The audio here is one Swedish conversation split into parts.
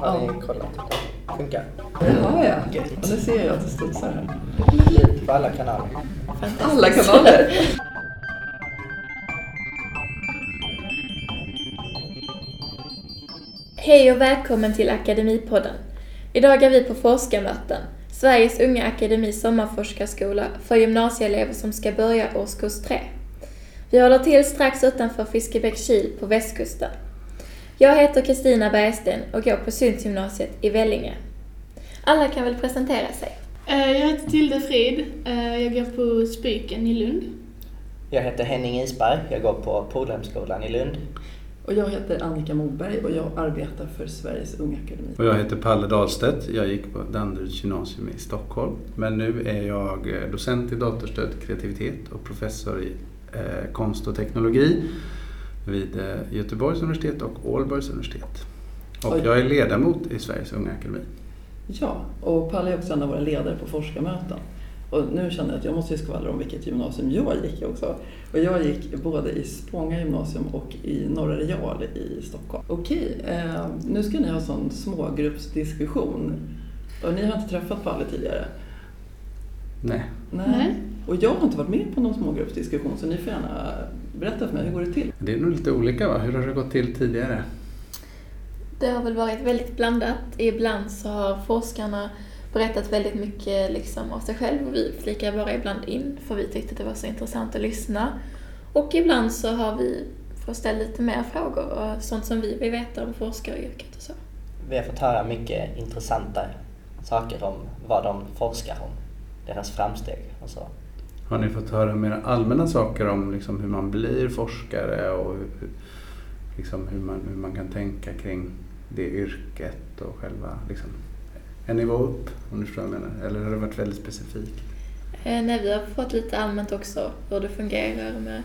Har ni kollat? Funkar? Det har jag. Gött. Och nu ser jag att det studsar här. Ljud på alla kanaler. Alla kanaler. Hej och välkommen till Akademipodden. Idag är vi på forskarmöten, Sveriges Unga Akademis sommarforskarskola för gymnasieelever som ska börja årskurs 3. Vi håller till strax utanför Fiskebäckskil på västkusten. Jag heter Kristina Bergsten och går på Sundsgymnasiet i Vellinge. Alla kan väl presentera sig. Eh, Jag heter Tilde Frid. Eh, Jag går på Spyken i Lund. Jag heter Henning Isberg. Jag går på Polhemskolan i Lund. Och jag heter Annika Moberg och jag arbetar för Sveriges Unga Akademi. Och jag heter Palle Dahlstedt. Jag gick på Danderyds gymnasium i Stockholm. Men nu är jag eh, docent i datorstödd kreativitet och professor i eh, konst och teknologi vid eh, Göteborgs universitet och Ålborgs universitet. Och Oj. jag är ledamot i Sveriges Unga Akademi. Ja, och Palle är också en av våra ledare på forskarmöten. Och nu känner jag att jag måste ju skvallra om vilket gymnasium jag gick också. Och jag gick både i Spånga gymnasium och i Norra Real i Stockholm. Okej, eh, nu ska ni ha sån smågruppsdiskussion. Och ni har inte träffat Palle tidigare? Nej. Nej. Och jag har inte varit med på någon smågruppsdiskussion så ni får gärna berätta för mig, hur går det till? Det är nog lite olika va? Hur har det gått till tidigare? Det har väl varit väldigt blandat. Ibland så har forskarna berättat väldigt mycket liksom av sig själv och vi flikar bara ibland in för vi tyckte det var så intressant att lyssna. Och ibland så har vi fått ställa lite mer frågor och sånt som vi vill veta om forskaryrket och så. Vi har fått höra mycket intressanta saker om vad de forskar om. Deras framsteg och så. Har ni fått höra mer allmänna saker om liksom hur man blir forskare och hur, liksom hur, man, hur man kan tänka kring det yrket och själva liksom, en nivå upp, om du förstår vad jag menar? Eller har det varit väldigt specifikt? Eh, nej, vi har fått lite allmänt också hur det fungerar med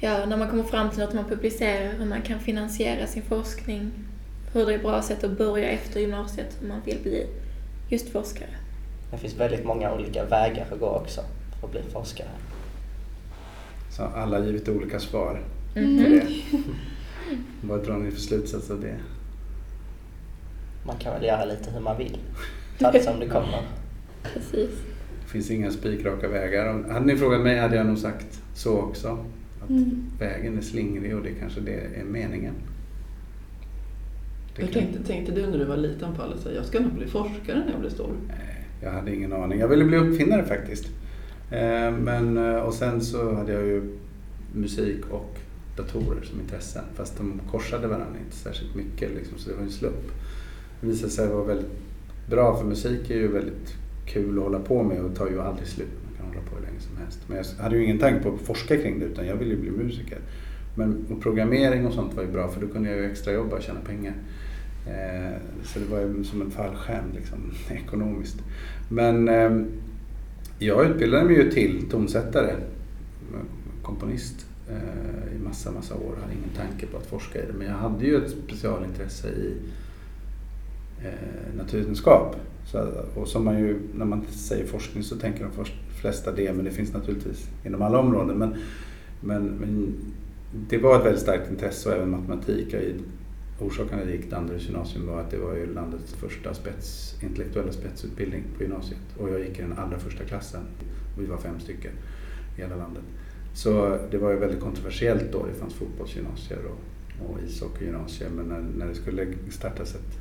ja, när man kommer fram till något man publicerar, hur man kan finansiera sin forskning, hur det är ett bra sätt att börja efter gymnasiet om man vill bli just forskare. Det finns väldigt många olika vägar att gå också för att bli forskare. Så alla har givit olika svar Mhm. på det. Vad drar ni för slutsats av det? Man kan väl göra lite hur man vill. Ta det som det kommer. Precis. Det finns inga spikraka vägar. Hade ni frågat mig hade jag nog sagt så också. Att Mm. vägen är slingrig och det kanske det är meningen. Det kan- tänkte, tänkte du när du var liten Palle? Så jag ska nog bli forskare när jag blir stor. Nej, jag hade ingen aning. Jag ville bli uppfinnare faktiskt. Eh, men, eh, och sen så hade jag ju musik och datorer som intressen. Fast de korsade varandra inte särskilt mycket liksom, så det var en slump. Det visade sig vara väldigt bra för musik är ju väldigt kul att hålla på med och tar ju aldrig slut. Man kan hålla på hur länge som helst. Men jag hade ju ingen tanke på att forska kring det utan jag ville ju bli musiker. Men och programmering och sånt var ju bra för då kunde jag ju extra jobba och tjäna pengar. Eh, Så det var ju som en fallskärm liksom, ekonomiskt. Men eh, jag utbildade mig ju till tonsättare, komponist eh, i massa, massa år. Jag hade ingen tanke på att forska i det. Men jag hade ju ett specialintresse i eh, naturvetenskap. Så, och som man ju, när man säger forskning så tänker de flesta det, men det finns naturligtvis inom alla områden. Men, men, men det var ett väldigt starkt intresse och även matematik. Jag, orsaken att jag gick Danderyds gymnasium var att det var ju landets första spets, intellektuella spetsutbildning på gymnasiet. Och jag gick i den allra första klassen. Vi var fem stycken i hela landet. Så det var ju väldigt kontroversiellt då. Det fanns fotbollsgymnasier och, och ishockeygymnasier. Men när, när det skulle startas ett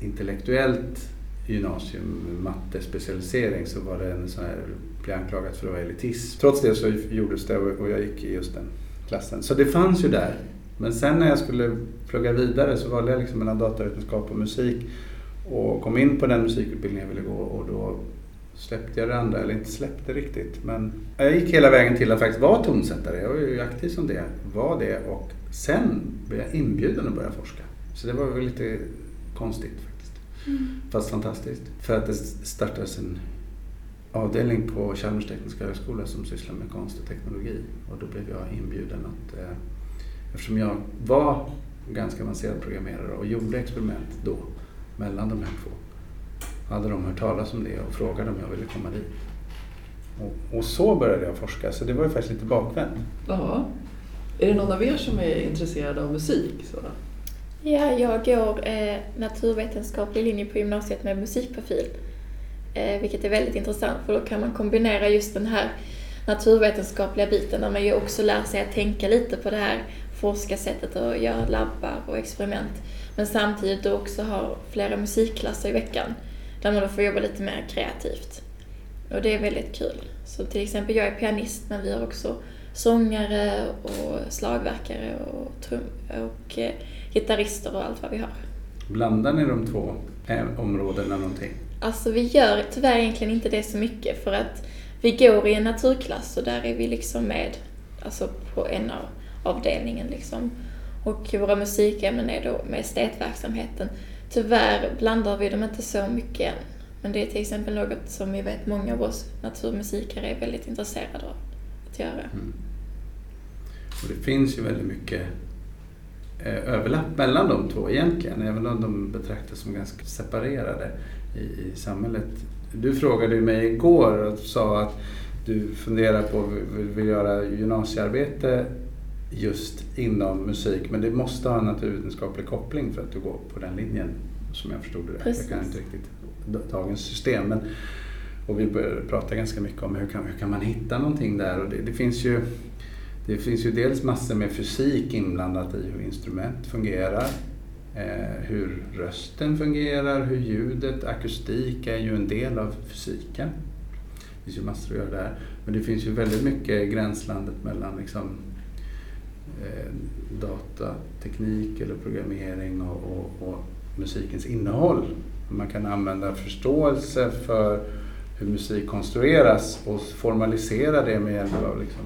intellektuellt gymnasium med mattespecialisering så var det en sån här, blev anklagat för att vara elitism. Trots det så gjordes det och och jag gick i just den klassen. Så det fanns ju där. Men sen när jag skulle plugga vidare så valde jag liksom mellan datavetenskap och musik och kom in på den musikutbildningen jag ville gå och då släppte jag det andra, eller inte släppte riktigt. Men jag gick hela vägen till att faktiskt vara tonsättare. Jag var ju aktiv som det, var det och sen blev jag inbjuden att börja forska. Så det var väl lite konstigt faktiskt. Fast fantastiskt. För att det startades en avdelning på Chalmers tekniska högskola som sysslar med konst och teknologi. Och då blev jag inbjuden att, eh, eftersom jag var ganska avancerad programmerare och gjorde experiment då mellan de här två, hade de hört talas om det och frågade om jag ville komma dit. Och, och så började jag forska, så det var ju faktiskt lite bakvänt. Ja. Är det någon av er som är intresserad av musik? Så? Ja, jag går eh, naturvetenskaplig linje på gymnasiet med musikprofil. Eh, vilket är väldigt intressant för då kan man kombinera just den här naturvetenskapliga biten där man ju också lär sig att tänka lite på det här forskarsättet och göra labbar och experiment. Men samtidigt då också ha flera musikklasser i veckan där man då får jobba lite mer kreativt. Och det är väldigt kul. Så till exempel jag är pianist men vi har också sångare och slagverkare och, trum- och eh, gitarrister och allt vad vi har. Blandar ni de två eh, områdena någonting? Alltså vi gör tyvärr egentligen inte det så mycket för att vi går i en naturklass och där är vi liksom med alltså på en av avdelningen liksom. Och våra musikämnen är då med estetverksamheten. Tyvärr blandar vi dem inte så mycket än. Men det är till exempel något som vi vet många av oss naturmusikare är väldigt intresserade av att göra. Mm. Och det finns ju väldigt mycket eh, överlapp mellan de två egentligen, även om de betraktas som ganska separerade i, i samhället. Du frågade mig igår och sa att du funderar på att vill göra gymnasiearbete just inom musik, men det måste ha en naturvetenskaplig koppling för att du går på den linjen, som jag förstod det. Precis. Jag kan inte riktigt dagens system. Men, och vi började prata ganska mycket om hur kan, hur kan man hitta någonting där. Och det, det, finns ju, det finns ju dels massor med fysik inblandat i hur instrument fungerar. Eh, hur rösten fungerar, hur ljudet, akustik är ju en del av fysiken. Det finns ju massor att göra där. Men det finns ju väldigt mycket gränslandet mellan liksom, eh, datateknik eller programmering och, och, och musikens innehåll. Man kan använda förståelse för hur musik konstrueras och formalisera det med hjälp av liksom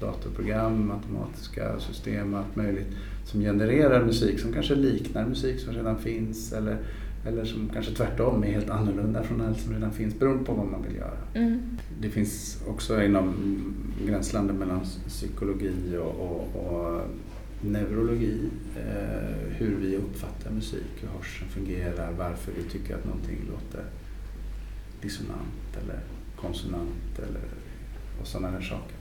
datorprogram, matematiska system och allt möjligt som genererar musik som kanske liknar musik som redan finns eller, eller som kanske tvärtom är helt annorlunda från allt som redan finns beroende på vad man vill göra. Mm. Det finns också inom gränslandet mellan psykologi och, och, och neurologi, eh, hur vi uppfattar musik, hur hörseln fungerar, varför vi tycker att någonting låter dissonant eller konsonant eller och sådana här saker.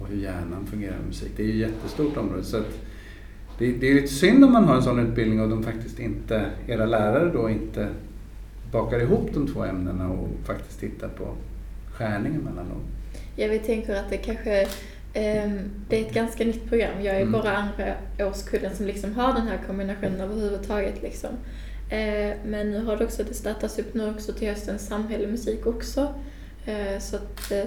Och hur hjärnan fungerar med musik. Det är ju ett jättestort område. Så att det, det är lite synd om man har en sån utbildning och de faktiskt inte, era lärare då inte bakar ihop de två ämnena och faktiskt tittar på skärningen mellan dem. Ja, vi tänker att det kanske ehm, det är ett ganska nytt program. Jag är Mm. bara andra årskullen som liksom har den här kombinationen överhuvudtaget. Liksom. Eh, men nu har det också, det startas upp nu också till hösten samhällelig musik också. Eh, så att, eh,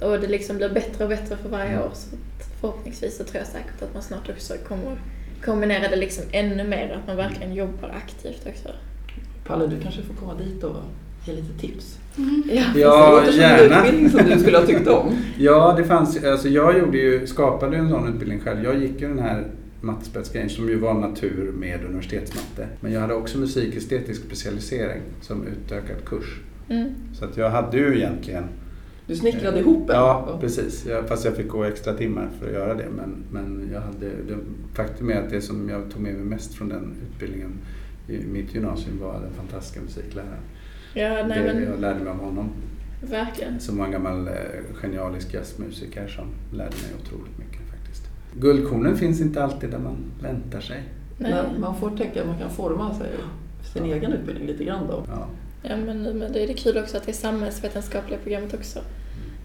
och det liksom blir bättre och bättre för varje år. Så förhoppningsvis så tror jag säkert att man snart också kommer kombinera det liksom ännu mer, att man verkligen jobbar aktivt också. Palle, du kanske får komma dit och ge lite tips. Mm. Ja. Ja, det en gärna. utbildning som du skulle ha tyckt om. Ja, det fanns, alltså jag gjorde ju, skapade ju en sån utbildning själv. Jag gick ju den här mattespetsgrejen som ju var natur med universitetsmatte. Men jag hade också musikestetisk specialisering som utökad kurs. Mm. Så att jag hade ju egentligen Du snickrade ihop en. Ja, precis. Jag, fast jag fick gå extra timmar för att göra det. Men, men jag hade, det, faktum är att det som jag tog med mig mest från den utbildningen i mitt gymnasium var den fantastiska musikläraren. Ja, nej det, men Jag lärde mig av honom. verkligen. Som var en gammal eh, genialisk jazzmusiker som lärde mig otroligt mycket faktiskt. Guldkornen finns inte alltid där man väntar sig. Nej. Men man får tänka att man kan forma sig sin egen utbildning lite grann då. Ja. Ja, men, men det är det kul också att det är samhällsvetenskapliga programmet också.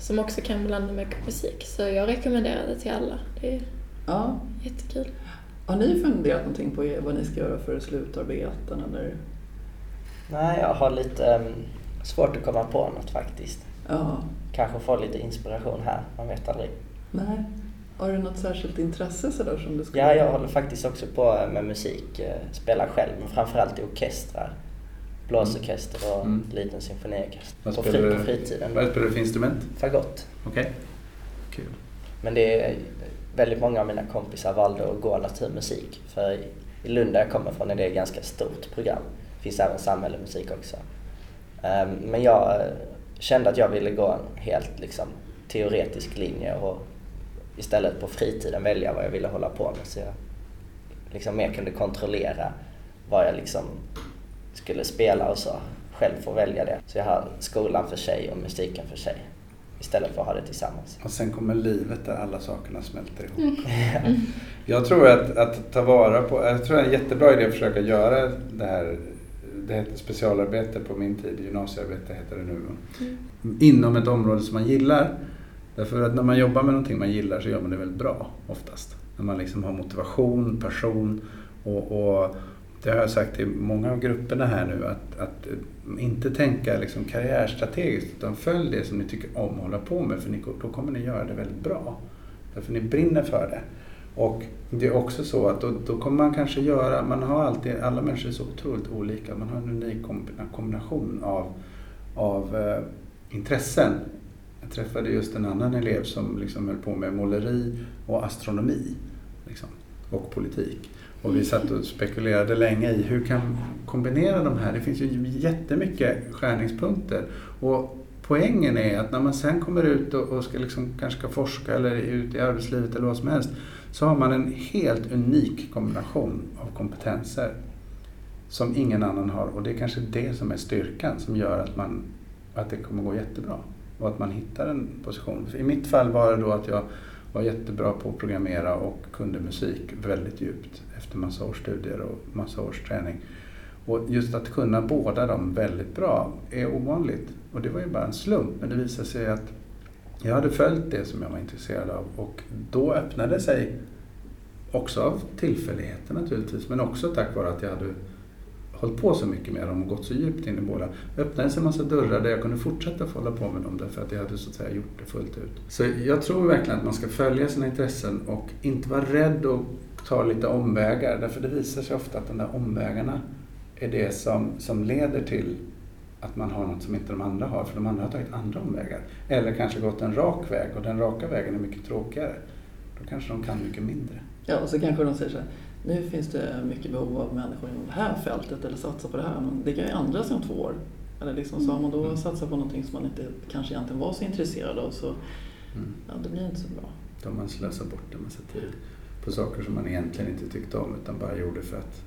Som också kan blanda med musik. Så jag rekommenderar det till alla. Det är Ja. jättekul. Har ni funderat någonting på vad ni ska göra för slutarbeten eller? Nej, jag har lite em, svårt att komma på något faktiskt. Ja. Kanske få lite inspiration här, man vet aldrig. Nej. Har du något särskilt intresse sådär som du skulle... Ja, jag håller faktiskt också på med musik, eh, spelar själv, men framförallt i orkestrar. Blåsorkester och Mm. liten symfoniorkester. Vad På, spelar på fritiden. Vad spelar du för instrument? Fagott. Okej. Kul. Men det är väldigt många av mina kompisar valde att gå naturmusik. För i- i Lund där jag kommer från är det ett ganska stort program. Det finns även samhällsmusik också. Ehm, Men jag eh, kände att jag ville gå en helt liksom, teoretisk linje och istället på fritiden välja vad jag ville hålla på med. Så jag liksom mer kunde kontrollera vad jag liksom skulle spela och så. Själv få välja det. Så jag har skolan för sig och musiken för sig istället för att ha det tillsammans. Och sen kommer livet där alla sakerna smälter ihop. Jag tror att, att ta vara på, jag tror det är en jättebra idé att försöka göra det här, det heter specialarbete på min tid, gymnasiearbete heter det nu. Mm. Inom ett område som man gillar. Därför att när man jobbar med någonting man gillar så gör man det väldigt bra oftast. När man liksom har motivation, passion och, och det har jag sagt till många av grupperna här nu att, att eh, inte tänka liksom karriärstrategiskt utan följ det som ni tycker om att hålla på med för ni, då kommer ni göra det väldigt bra. Därför ni brinner för det. Och det är också så att då, då kommer man kanske göra, man har alltid, alla människor är så otroligt olika, man har en unik kombination av, av eh, intressen. Jag träffade just en annan elev som liksom höll på med måleri och astronomi liksom, och politik. Och vi satt och spekulerade länge i hur kan kombinera de här? Det finns ju jättemycket skärningspunkter. Och poängen är att när man sen kommer ut och, och ska liksom, kanske ska forska eller ut i arbetslivet eller vad som helst så har man en helt unik kombination av kompetenser som ingen annan har. Och det är kanske det som är styrkan som gör att, man, att det kommer gå jättebra och att man hittar en position. I mitt fall var det då att jag var jättebra på att programmera och kunde musik väldigt djupt efter massa års studier och massa års träning. Och just att kunna båda dem väldigt bra är ovanligt. Och det var ju bara en slump, men det visade sig att jag hade följt det som jag var intresserad av och då öppnade sig, också av tillfälligheter naturligtvis, men också tack vare att jag hade hållit på så mycket med dem och gått så djupt in i båda. öppnade sig en massa dörrar där jag kunde fortsätta få hålla på med dem därför att jag hade så att säga gjort det fullt ut. Så jag tror verkligen att man ska följa sina intressen och inte vara rädd att ta lite omvägar därför det visar sig ofta att de där omvägarna är det som, som leder till att man har något som inte de andra har, för de andra har tagit andra omvägar. Eller kanske gått en rak väg och den raka vägen är mycket tråkigare. Då kanske de kan mycket mindre. Ja, och så kanske de säger så här, nu finns det mycket behov av människor inom det här fältet eller satsa på det här, men det kan ju ändras om två år. Eller liksom, så har man då Mm. satsat på någonting som man inte kanske egentligen var så intresserad av så Mm. ja, det blir inte så bra. Då har man slösat bort en massa tid på saker som man egentligen inte tyckte om utan bara gjorde för att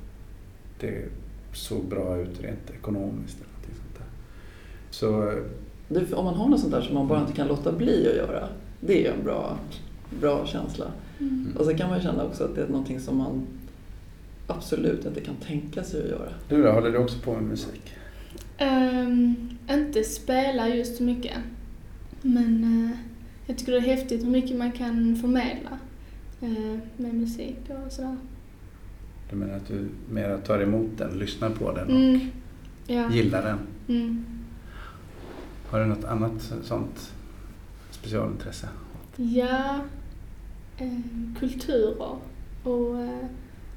det såg bra ut rent ekonomiskt. Eller någonting sånt där. Så Det, om man har något sånt där som man bara inte kan låta bli att göra, det är ju en bra, bra känsla. Mm. Och så kan man känna också att det är någonting som man absolut inte kan tänka sig att göra. du då, håller du också på med musik? Ehm, inte spela just så mycket. Men eh, jag tycker det är häftigt hur mycket man kan förmedla eh, med musik och sådär. Du menar att du mer tar emot den, lyssnar på den och Mm. Ja. gillar den? Mm. Har du något annat sånt specialintresse? Ja, eh, kulturer och eh,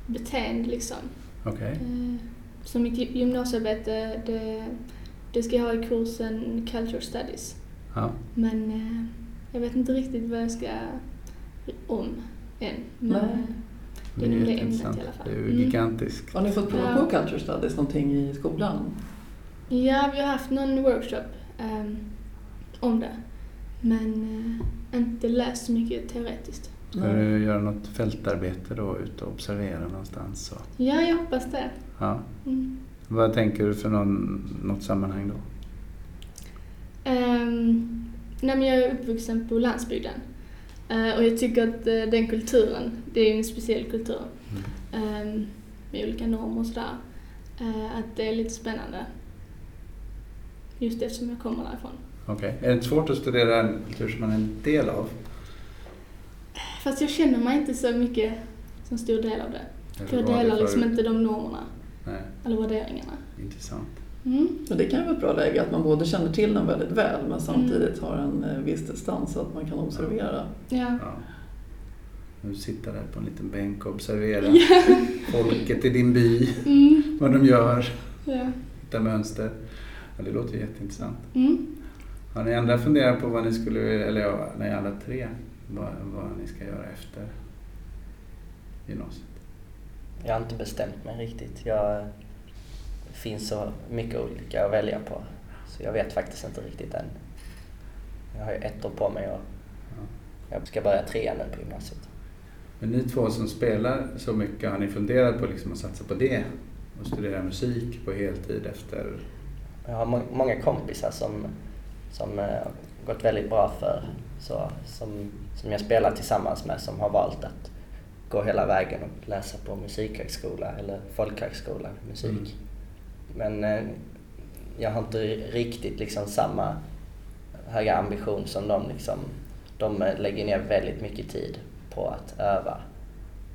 beteende liksom. Okej. Eh, så mitt gy- gymnasiearbete, det, det ska jag ha i kursen Culture Studies. Ja. Men eh, jag vet inte riktigt vad jag ska om än. Men Nej. Det är ju det ämnet i alla fall. Det är ju Mm. gigantiskt. Har ni fått prova Ja. på Culture Studies någonting i skolan? ja, vi har haft någon workshop ehm, om det. Men eh, inte läst så mycket teoretiskt. Ska du göra något fältarbete då, ut och observera någonstans? Och, Ja, jag hoppas det. ja. Mm. Vad tänker du för någon, något sammanhang då? Um, nej, jag är uppvuxen på landsbygden. Eh, och jag tycker att eh, den kulturen, det är en speciell kultur. ehm, med olika normer och sådär. Eh, att det är lite spännande. Just eftersom jag kommer därifrån. Okej. Är det svårt att studera en kultur som man är en del av? Fast jag känner mig inte så mycket som stor del av det. För jag delar liksom förut? inte de normerna Nej, eller värderingarna. intressant. Mm. Det kan ju vara ett bra läge att man både känner till dem väldigt väl men samtidigt har en eh, viss distans så att man kan observera. Ja. Ja. Du sitter där på en liten bänk och observerar Ja. folket i din by, Mm. vad de gör, Ja. hitta mönster. Ja, det låter ju jätteintressant. Mm. Har ni andra funderat på vad ni skulle, eller ja, ni alla tre, vad, vad ni ska göra efter gymnasiet? Jag har inte bestämt mig riktigt. Jag, det finns så mycket olika att välja på. Så jag vet faktiskt inte riktigt än. Jag har ju ett år på mig och Ja. jag ska börja trean nu på gymnasiet. Men ni två som spelar så mycket, har ni funderat på liksom att satsa på det? Och studera musik på heltid efter? Jag har må- många kompisar som, som eh, gått väldigt bra för. Så, som, som jag spelar tillsammans med som har valt att gå hela vägen och läsa på musikhögskola eller folkhögskola musik. Mm. Men eh, jag har inte riktigt liksom samma höga ambition som de. Liksom, de lägger ner väldigt mycket tid på att öva.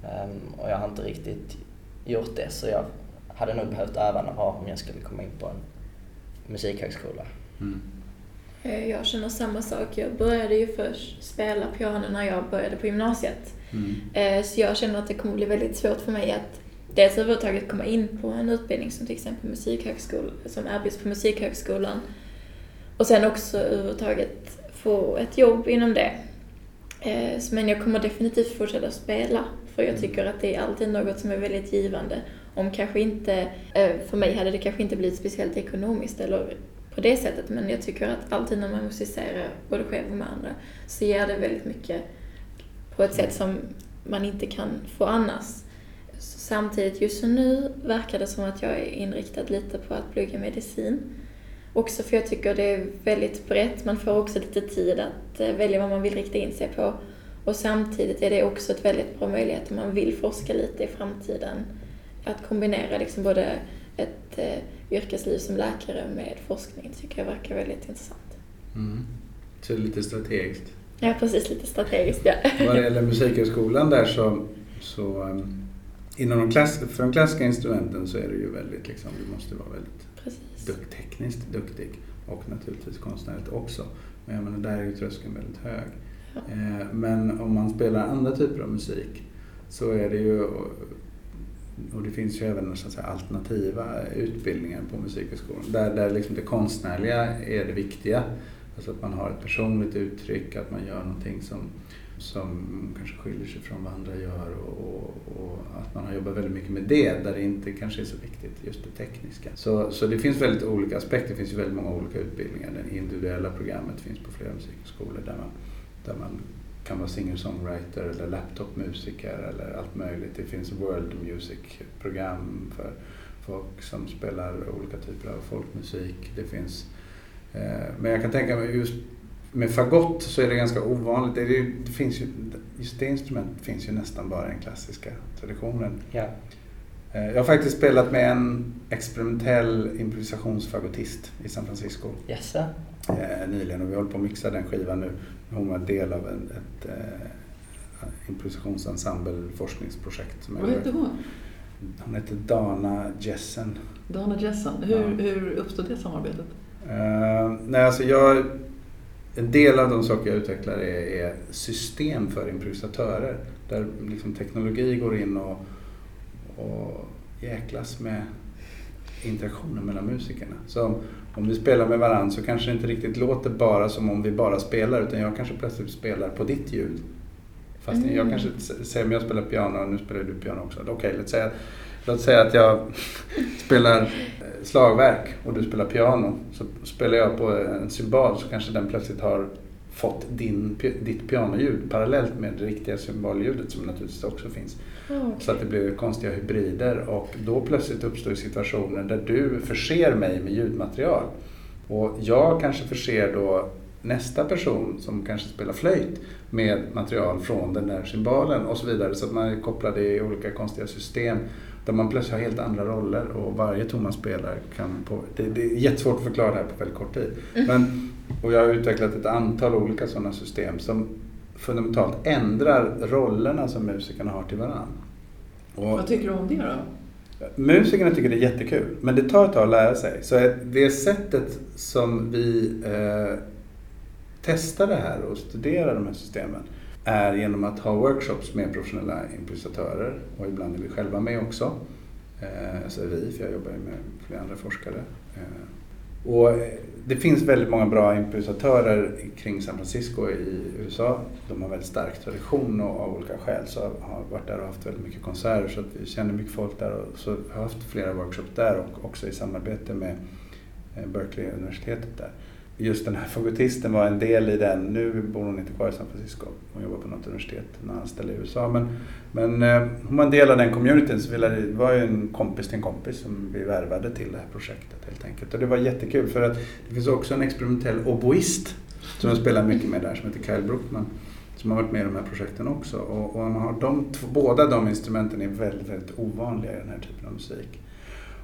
Um, och jag har inte riktigt gjort det så jag hade nog behövt öva några år om jag skulle komma in på en musikhögskola. Mm. Eh, jag känner samma sak. Jag började ju först spela piano när jag började på gymnasiet. Mm. Eh, så jag känner att det kommer bli väldigt svårt för mig att dels överhuvudtaget komma in på en utbildning som till exempel musikhögskola, som erbjuds på Musikhögskolan. Och sen också överhuvudtaget få ett jobb inom det. Eh, men jag kommer definitivt fortsätta spela, för jag mm. tycker att det är alltid något som är väldigt givande. Om kanske inte, för mig hade det kanske inte blivit speciellt ekonomiskt eller på det sättet. Men jag tycker att alltid när man musicerar, både själv och med andra, så ger det väldigt mycket på ett sätt som man inte kan få annars. Så samtidigt, just nu verkar det som att jag är inriktad lite på att plugga medicin. Också för jag tycker det är väldigt brett. Man får också lite tid att eh, välja vad man vill rikta in sig på. Och samtidigt är det också ett väldigt bra möjlighet om man vill forska lite i framtiden. Att kombinera liksom både ett eh, yrkesliv som läkare med forskning tycker jag verkar väldigt intressant. Mm. Så lite strategiskt? Ja, precis. Lite strategiskt, ja. Vad det gäller Musikhögskolan där så, så um, inom de klass, för de klassiska instrumenten så är det ju väldigt, liksom, du måste vara väldigt dukt, tekniskt duktig och naturligtvis konstnärligt också. Men jag menar, där är ju tröskeln väldigt hög. Ja. Eh, men om man spelar andra typer av musik så är det ju och det finns ju även så att säga, alternativa utbildningar på Musikhögskolan där, där liksom det konstnärliga är det viktiga. Alltså att man har ett personligt uttryck, att man gör någonting som, som kanske skiljer sig från vad andra gör och, och, och, att man har jobbat väldigt mycket med det där det inte kanske är så viktigt, just det tekniska. Så, så det finns väldigt olika aspekter, det finns ju väldigt många olika utbildningar. Det individuella programmet finns på flera musikhögskolor där man, där man kan vara singer-songwriter eller laptopmusiker eller allt möjligt. Det finns world music-program för folk som spelar olika typer av folkmusik. Det finns, eh, men jag kan tänka mig just med fagott så är det ganska ovanligt. Det, det, finns ju, just det instrumentet finns ju nästan bara i den klassiska traditionen. Yeah. Eh, jag har faktiskt spelat med en experimentell improvisationsfagottist i San Francisco. Yes, eh, nyligen och vi håller på att mixa den skivan nu. Hon var del av en, ett eh, improvisationsensemble forskningsprojekt. Vad heter hon? Hon heter Dana Jessen. Dana Jessen. Hur, ja. hur uppstod det samarbetet? Uh, nej, alltså jag, en del av de saker jag utvecklar är, är system för improvisatörer. Där liksom teknologi går in och, och jäklas med interaktionen mellan musikerna. Så om vi spelar med varandra så kanske det inte riktigt låter bara som om vi bara spelar utan jag kanske plötsligt spelar på ditt ljud. Fast mm. jag kanske säger om jag spelar piano och nu spelar du piano också. Okej, okay, låt, säga, låt säga att jag spelar eh, slagverk och du spelar piano. Så spelar jag på en cymbal så kanske den plötsligt har fått din, ditt pianoljud parallellt med det riktiga symbolljudet som naturligtvis också finns. Okay. Så att det blir konstiga hybrider och då plötsligt uppstår situationer där du förser mig med ljudmaterial. Och jag kanske förser då nästa person som kanske spelar flöjt med material från den där cymbalen och så vidare. Så att man är kopplad i olika konstiga system där man plötsligt har helt andra roller och varje ton man spelar kan... På, det, det, är jättesvårt att förklara det här på väldigt kort tid. Mm. Men, och jag har utvecklat ett antal olika sådana system som fundamentalt ändrar rollerna som musikerna har till varandra. Och Vad tycker du om det då? Musikerna tycker det är jättekul, men det tar ett tag att lära sig. Så det sättet som vi eh, testar det här och studerar de här systemen är genom att ha workshops med professionella improvisatörer och ibland är vi själva med också. Eh, alltså vi, för jag jobbar ju med flera andra forskare. Eh, och eh, det finns väldigt många bra improvisatörer kring San Francisco i USA. De har väldigt stark tradition och av olika skäl så har varit där och haft väldigt mycket konserter så att vi känner mycket folk där och så har haft flera workshops där och också i samarbete med eh, Berkeley-universitetet där just den här fogotisten var en del i den. Nu bor hon inte kvar i San Francisco. Hon jobbar på något universitet, när anställd i USA. Men, men eh, hon var en del av den communityn. Så det var ju en kompis till en kompis som vi värvade till det här projektet helt enkelt. Och det var jättekul för att det finns också en experimentell oboist som jag spelar mycket med där som heter Kyle Brookman. Som har varit med i de här projekten också. Och, och man har de, båda de instrumenten är väldigt, väldigt ovanliga i den här typen av musik.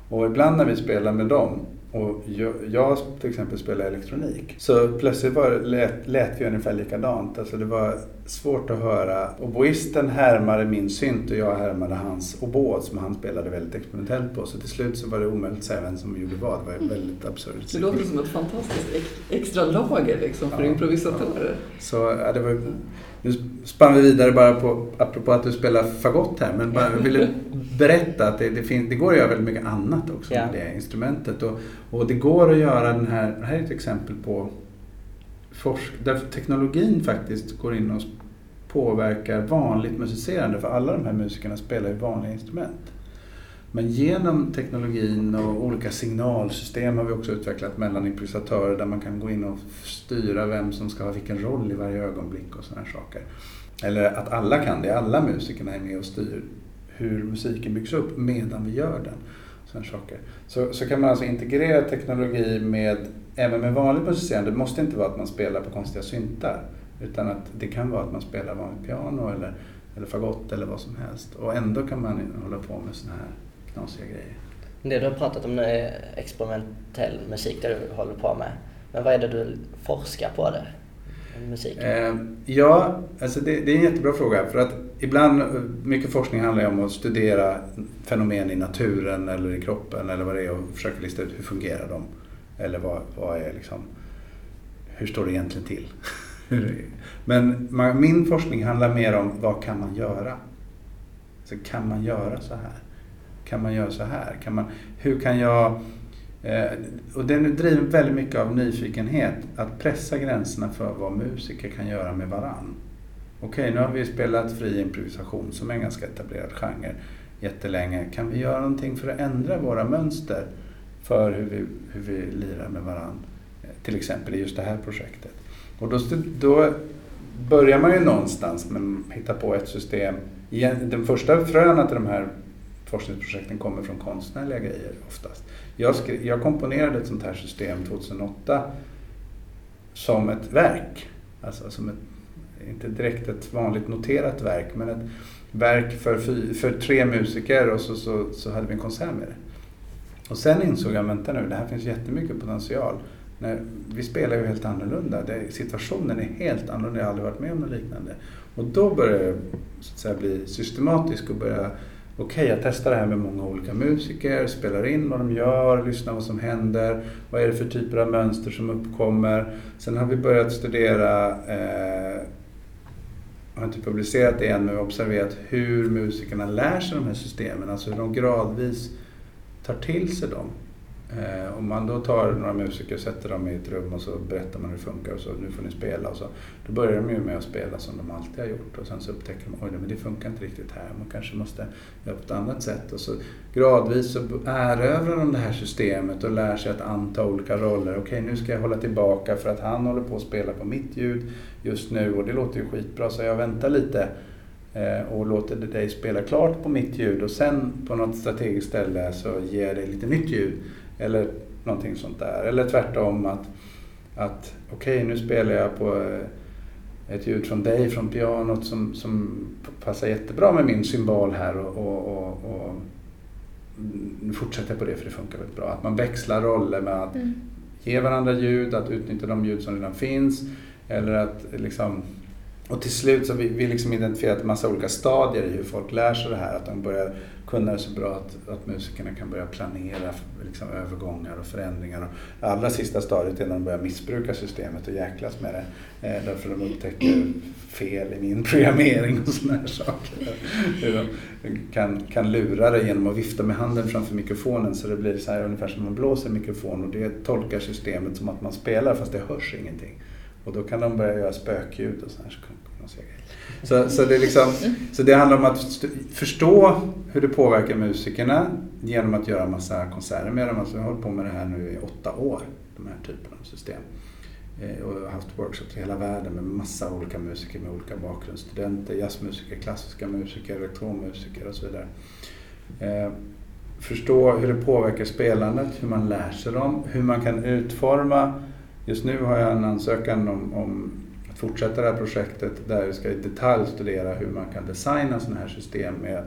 Och ibland när vi spelar med dem och jag, jag till exempel spelar elektronik. Så plötsligt var, lät, lät vi ungefär likadant. Alltså det var svårt att höra. Oboisten härmade min synt och jag härmade hans oboe som han spelade väldigt experimentellt på. Så till slut så var det omöjligt att säga vem som gjorde vad. Det var väldigt absurt. Det låter som ett fantastiskt extra lager liksom för ja, improvisatörer. Ja. Så ja, det var nu spann vi vidare bara på, apropå att du spelar fagott här, men bara, jag ville berätta att det, det, finns, det går att göra väldigt mycket annat också ja. med det instrumentet. Och, och det går att göra den här, här är ett exempel på forsk, där teknologin faktiskt går in och påverkar vanligt musicerande, för alla de här musikerna spelar ju vanliga instrument. Men genom teknologin och olika signalsystem har vi också utvecklat mellan improvisatörer där man kan gå in och styra vem som ska ha vilken roll i varje ögonblick och sådana saker. Eller att alla kan det, alla musikerna är med och styr hur musiken byggs upp medan vi gör den. Sådana saker. Så, så kan man alltså integrera teknologi med, även med vanligt musicerande. Det måste inte vara att man spelar på konstiga syntar. Utan att det kan vara att man spelar vanligt piano eller, eller fagott eller vad som helst. Och ändå kan man hålla på med sådana här knasiga grejer. Det du har pratat om nu är experimentell musik, det du håller på med. Men vad är det du forskar på där? Eh, ja, alltså det, det, är en jättebra fråga. För att ibland, mycket forskning handlar ju om att studera fenomen i naturen eller i kroppen eller vad det är och försöka lista ut hur fungerar de. Eller vad, vad är liksom, hur står det egentligen till? Men min forskning handlar mer om vad kan man göra? Så kan man göra så här? Kan man göra så här? Kan man, hur kan jag... Eh, och den driver väldigt mycket av nyfikenhet, att pressa gränserna för vad musiker kan göra med varann. Okej, okay, nu har vi spelat fri improvisation som är en ganska etablerad genre jättelänge. Kan vi göra någonting för att ändra våra mönster för hur vi, hur vi lirar med varann? Till exempel i just det här projektet. Och då, då börjar man ju någonstans med att hitta på ett system. Den första fröna till de här forskningsprojekten kommer från konstnärliga grejer oftast. Jag, skrev, jag komponerade ett sånt här system 2008 som ett verk. Alltså som ett, inte direkt ett vanligt noterat verk, men ett verk för, för tre musiker och så, så, så hade vi en konsert med det. Och sen insåg jag, vänta nu, det här finns jättemycket potential. När, vi spelar ju helt annorlunda. Det, situationen är helt annorlunda. Jag har aldrig varit med om något liknande. Och då började jag så att säga, bli systematisk och börja okej, okay, jag testar det här med många olika musiker, spelar in vad de gör, lyssnar vad som händer, vad är det för typer av mönster som uppkommer. Sen har vi börjat studera, eh, har inte publicerat det än, men observerat hur musikerna lär sig de här systemen, alltså hur de gradvis tar till sig dem. Eh, om man då tar några musiker och sätter dem i ett rum och så berättar man hur det funkar och så nu får ni spela och så. Då börjar de ju med att spela som de alltid har gjort och sen så upptäcker de oj men det funkar inte riktigt här, man kanske måste göra på ett annat sätt. Och så gradvis så erövrar de det här systemet och lär sig att anta olika roller. Okej nu ska jag hålla tillbaka för att han håller på att spela på mitt ljud just nu och det låter ju skitbra så jag väntar lite eh, och låter dig spela klart på mitt ljud och sen på något strategiskt ställe så ger jag dig lite nytt ljud. Eller någonting sånt där. Eller tvärtom att, att okej okay, nu spelar jag på eh, ett ljud från dig från pianot som, som passar jättebra med min symbol här och, och, och, och fortsätter jag på det för det funkar väldigt bra. Att man växlar roller med att mm. ge varandra ljud, att utnyttja de ljud som redan finns. Eller att liksom, och till slut så har vi, vi liksom identifierat en massa olika stadier i hur folk lär sig det här. Att de börjar kunna det så bra att, att musikerna kan börja planera liksom, övergångar och förändringar. Och allra sista stadiet är när de börjar missbruka systemet och jäklas med det. Eh, därför de upptäcker fel i min programmering och sådana här saker. Hur de kan, kan lura det genom att vifta med handen framför mikrofonen så det blir så här ungefär som man blåser mikrofon och det tolkar systemet som att man spelar fast det hörs ingenting. Och då kan de börja göra spökljud och sådär. här så, så, det liksom, så det handlar om att förstå hur det påverkar musikerna genom att göra massa konserter med dem. Alltså jag har hållit på med det här nu i åtta år, de här typerna av system. Eh, och har haft workshops i hela världen med massa olika musiker med olika bakgrund. Studenter, jazzmusiker, klassiska musiker, elektronmusiker och så vidare. Eh, förstå hur det påverkar spelandet, hur man lär sig dem, hur man kan utforma Just nu har jag en ansökan om, om att fortsätta det här projektet där jag ska i detalj studera hur man kan designa sådana här system med,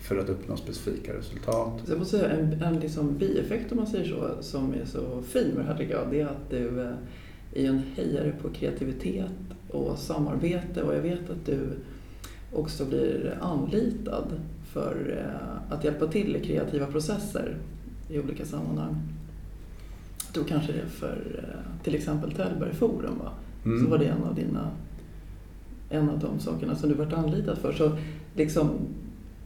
för att uppnå specifika resultat. Jag måste säga en, en liksom bieffekt om man säger så, som är så fin med det här tycker jag, det är att du eh, är en hejare på kreativitet och samarbete och jag vet att du också blir anlitad för eh, att hjälpa till i kreativa processer i olika sammanhang. Tror kanske det är för eh, till exempel Tällberg Forum, va? Mm. så var det en av dina en av de sakerna som du varit anlitad för. Så liksom,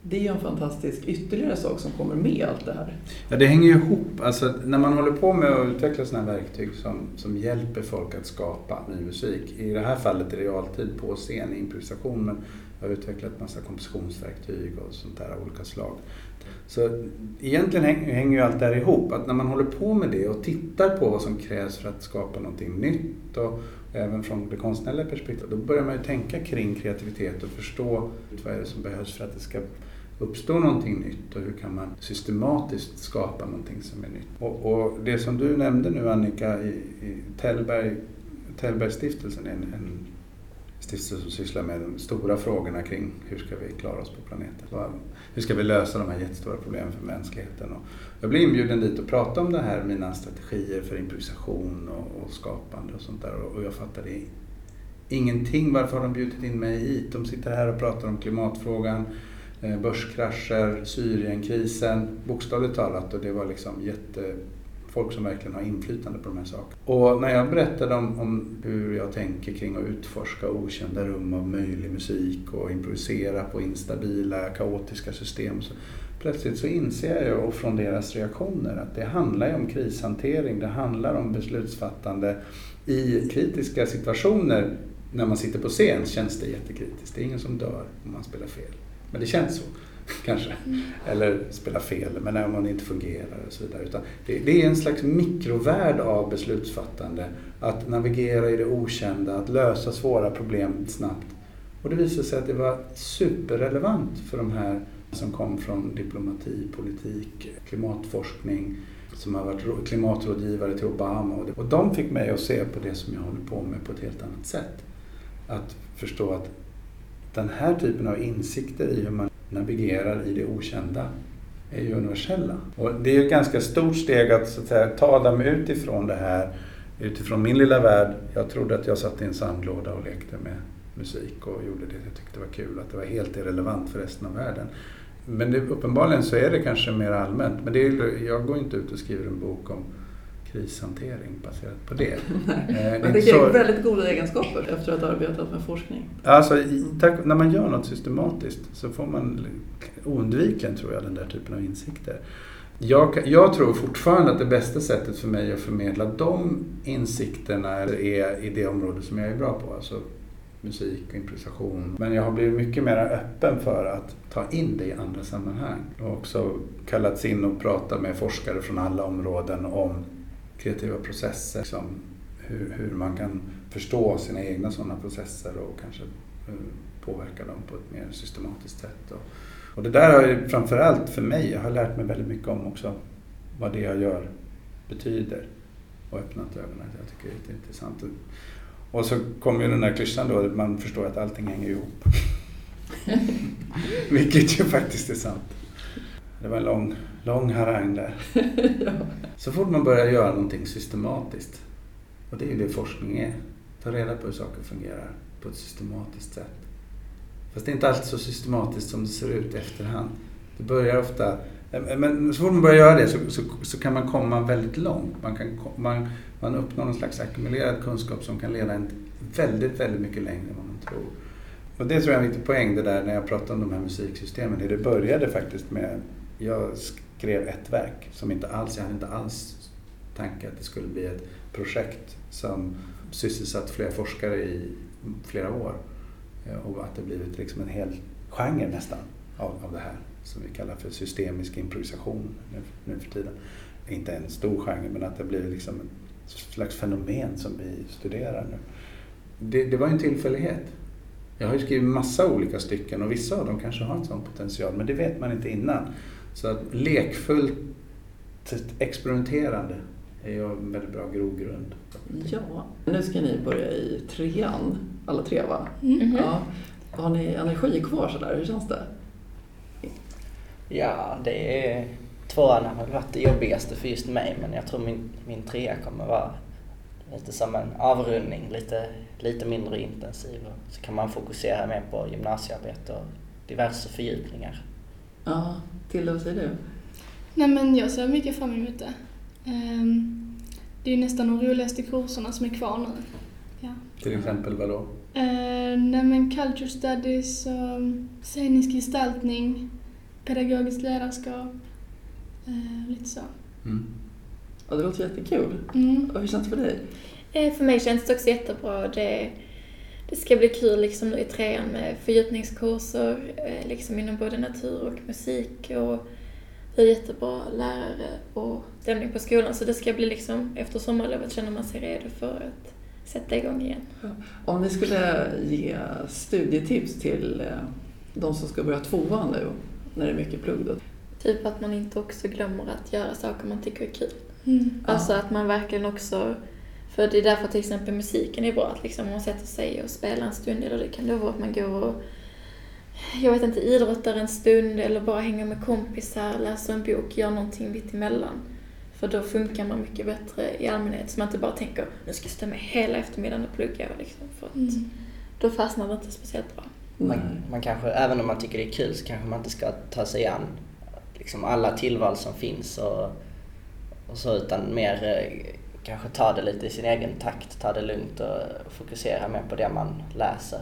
det är en fantastisk ytterligare sak som kommer med allt det här. Ja, det hänger ju ihop. Alltså, när man håller på med att utveckla sådana här verktyg som, som hjälper folk att skapa ny musik. I det här fallet i realtid på scen, improvisation, men jag har utvecklat massa kompositionsverktyg och sånt där av olika slag. Så egentligen hänger ju allt det här ihop. Att när man håller på med det och tittar på vad som krävs för att skapa någonting nytt och även från det konstnärliga perspektivet, då börjar man ju tänka kring kreativitet och förstå vad är det som behövs för att det ska uppstår någonting nytt och hur kan man systematiskt skapa någonting som är nytt. Och, och det som du nämnde nu Annika i, i Tällberg, Tällbergstiftelsen är en, en stiftelse som sysslar med de stora frågorna kring hur ska vi klara oss på planeten. Hur ska vi lösa de här jättestora problemen för mänskligheten? Och jag blev inbjuden dit och prata om det här, mina strategier för improvisation och, och skapande och sånt där och jag fattade ingenting. Varför har de bjudit in mig hit? De sitter här och pratar om klimatfrågan, Eh, börskrascher, Syrienkrisen, bokstavligt talat och det var liksom jätte folk som verkligen har inflytande på de här sakerna. Och när jag berättade om, om hur jag tänker kring att utforska okända rum av möjlig musik och improvisera på instabila, kaotiska system så plötsligt så inser jag och från deras reaktioner att det handlar om krishantering, det handlar om beslutsfattande i kritiska situationer. När man sitter på scen känns det jättekritiskt. Det är ingen som dör om man spelar fel. Men det känns så. kanske. Mm. Eller spela fel, men när man inte fungerar och så vidare. Utan det, det, är en slags mikrovärld av beslutsfattande. Att navigera i det okända, att lösa svåra problem snabbt. Och det visade sig att det var superrelevant för de här som kom från diplomati, politik, klimatforskning, som har varit klimatrådgivare till Obama. Och de fick mig att se på det som jag håller på med på ett helt annat sätt. Att förstå att den här typen av insikter i hur man navigerar i det okända är ju universella. Och det är ett ganska stort steg att, så att säga, ta dem utifrån det här, utifrån min lilla värld. Jag trodde att jag satt i en sandlåda och lekte med musik och gjorde det jag tyckte var kul, att det var helt irrelevant för resten av världen. Men det, uppenbarligen så är det kanske mer allmänt. Men det är, jag går inte ut och skriver en bok om krishantering baserat på det. Eh, Men det ger så... väldigt goda egenskaper efter att ha arbetat med forskning. Alltså, tack, när man gör något systematiskt så får man oundvikligen, tror jag, den där typen av insikter. Jag, jag, tror fortfarande att det bästa sättet för mig att förmedla de insikterna är i det område som jag är bra på. Alltså musik och improvisation. Men jag har blivit mycket mer öppen för att ta in det i andra sammanhang. Och också kallats in och prata med forskare från alla områden om kreativa processer. Liksom hur, hur man kan förstå sina egna sådana processer och kanske uh, påverka dem på ett mer systematiskt sätt. Och, och det där har ju framförallt för mig, jag har lärt mig väldigt mycket om också vad det jag gör betyder och öppnat ögonen. Jag tycker det är intressant. Och så kommer ju den där klyschan då, att man förstår att allting hänger ihop. Vilket ju faktiskt är sant. Det var en lång, lång harang där. ja. Så fort man börjar göra någonting systematiskt, och det är ju det forskning är, ta reda på hur saker fungerar på ett systematiskt sätt. Fast det är inte alltid så systematiskt som det ser ut i efterhand. Det börjar ofta men så fort man börjar göra det så, så, så, kan man komma väldigt långt. Man, kan, man, man uppnår någon slags ackumulerad kunskap som kan leda en väldigt, väldigt mycket längre än vad man tror. Och det tror jag är en viktig poäng det där när jag pratar om de här musiksystemen. Det började faktiskt med, jag skrev ett verk som inte alls, jag hade inte alls tanke att det skulle bli ett projekt som sysselsatt flera forskare i flera år. Eh, och att det blivit liksom en hel genre nästan av, av det här som vi kallar för systemisk improvisation nu, nu för tiden. Inte en stor genre men att det blir liksom ett slags fenomen som vi studerar nu. Det, det var ju en tillfällighet. Jag har ju skrivit massa olika stycken och vissa av dem kanske har en sån potential men det vet man inte innan. Så att lekfullt experimenterande är ju en väldigt bra grogrund. Ja, nu ska ni börja i trean, alla tre va? Mm. Ja. Har ni energi kvar sådär? Hur känns det? Ja, det är... Tvåan har varit det jobbigaste för just mig men jag tror min, min trea kommer vara lite som en avrundning, lite, lite mindre intensiv. Så kan man fokusera mer på gymnasiearbete och diverse fördjupningar. Ja, Tilde, vad säger du? Nej men jag ser mycket fram emot det. Ehm, det är ju nästan de roligaste kurserna som är kvar nu. Ja. Till exempel vadå? Uh, nej men culture studies, scenisk gestaltning, pedagogiskt ledarskap, eh, lite så. Mm. Ja, det låter jättekul. Mm. Och hur känns det för dig? Eh, För mig känns det också jättebra. Det, det ska bli kul liksom nu i trean med fördjupningskurser eh, liksom inom både natur och musik. Och vi har jättebra lärare och stämning på skolan. Så det ska bli liksom, efter sommarlovet känner man sig redo för att sätta igång igen. Om ni skulle ge studietips till eh, de som ska börja tvåan nu, när det är mycket plugg då. Typ att man inte också glömmer att göra saker man tycker är kul. Mm. Alltså att man verkligen också, för det är därför till exempel musiken är bra, att liksom man sätter sig och spelar en stund, eller det kan då vara att man går och, jag vet inte, idrottar en stund eller bara hänger med kompisar, läser en bok, gör någonting mitt emellan. För då funkar man mycket bättre i allmänhet, så man inte bara tänker nu ska jag stå med hela eftermiddagen och plugga. Liksom, för att Mm. då fastnar det inte speciellt bra. Man, man kanske, även om man tycker det är kul så kanske man inte ska ta sig an liksom alla tillval som finns och, och så utan mer eh, kanske ta det lite i sin egen takt, ta det lugnt och fokusera mer på det man läser.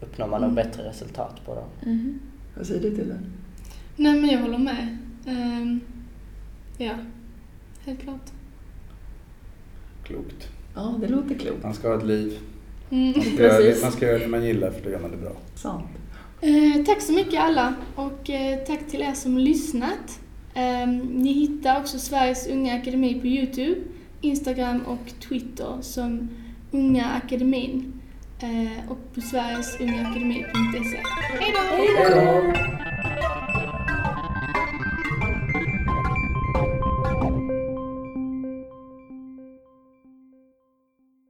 Uppnår man nog Mm. bättre resultat på det. Mhm. Vad säger du till det? Nej men jag håller med. Ehm, ja, helt klart. Klokt. Ja, det låter klokt. Man ska ha ett liv. Mm. Man ska, göra det, man ska göra det man gillar för då gör man det bra. Sant. Eh, tack så mycket alla och eh, tack till er som lyssnat. Eh, ni hittar också Sveriges Unga Akademi på Youtube, Instagram och Twitter som Unga Akademin eh, och på sverigesungaakademi.se. Hej då! Hej då!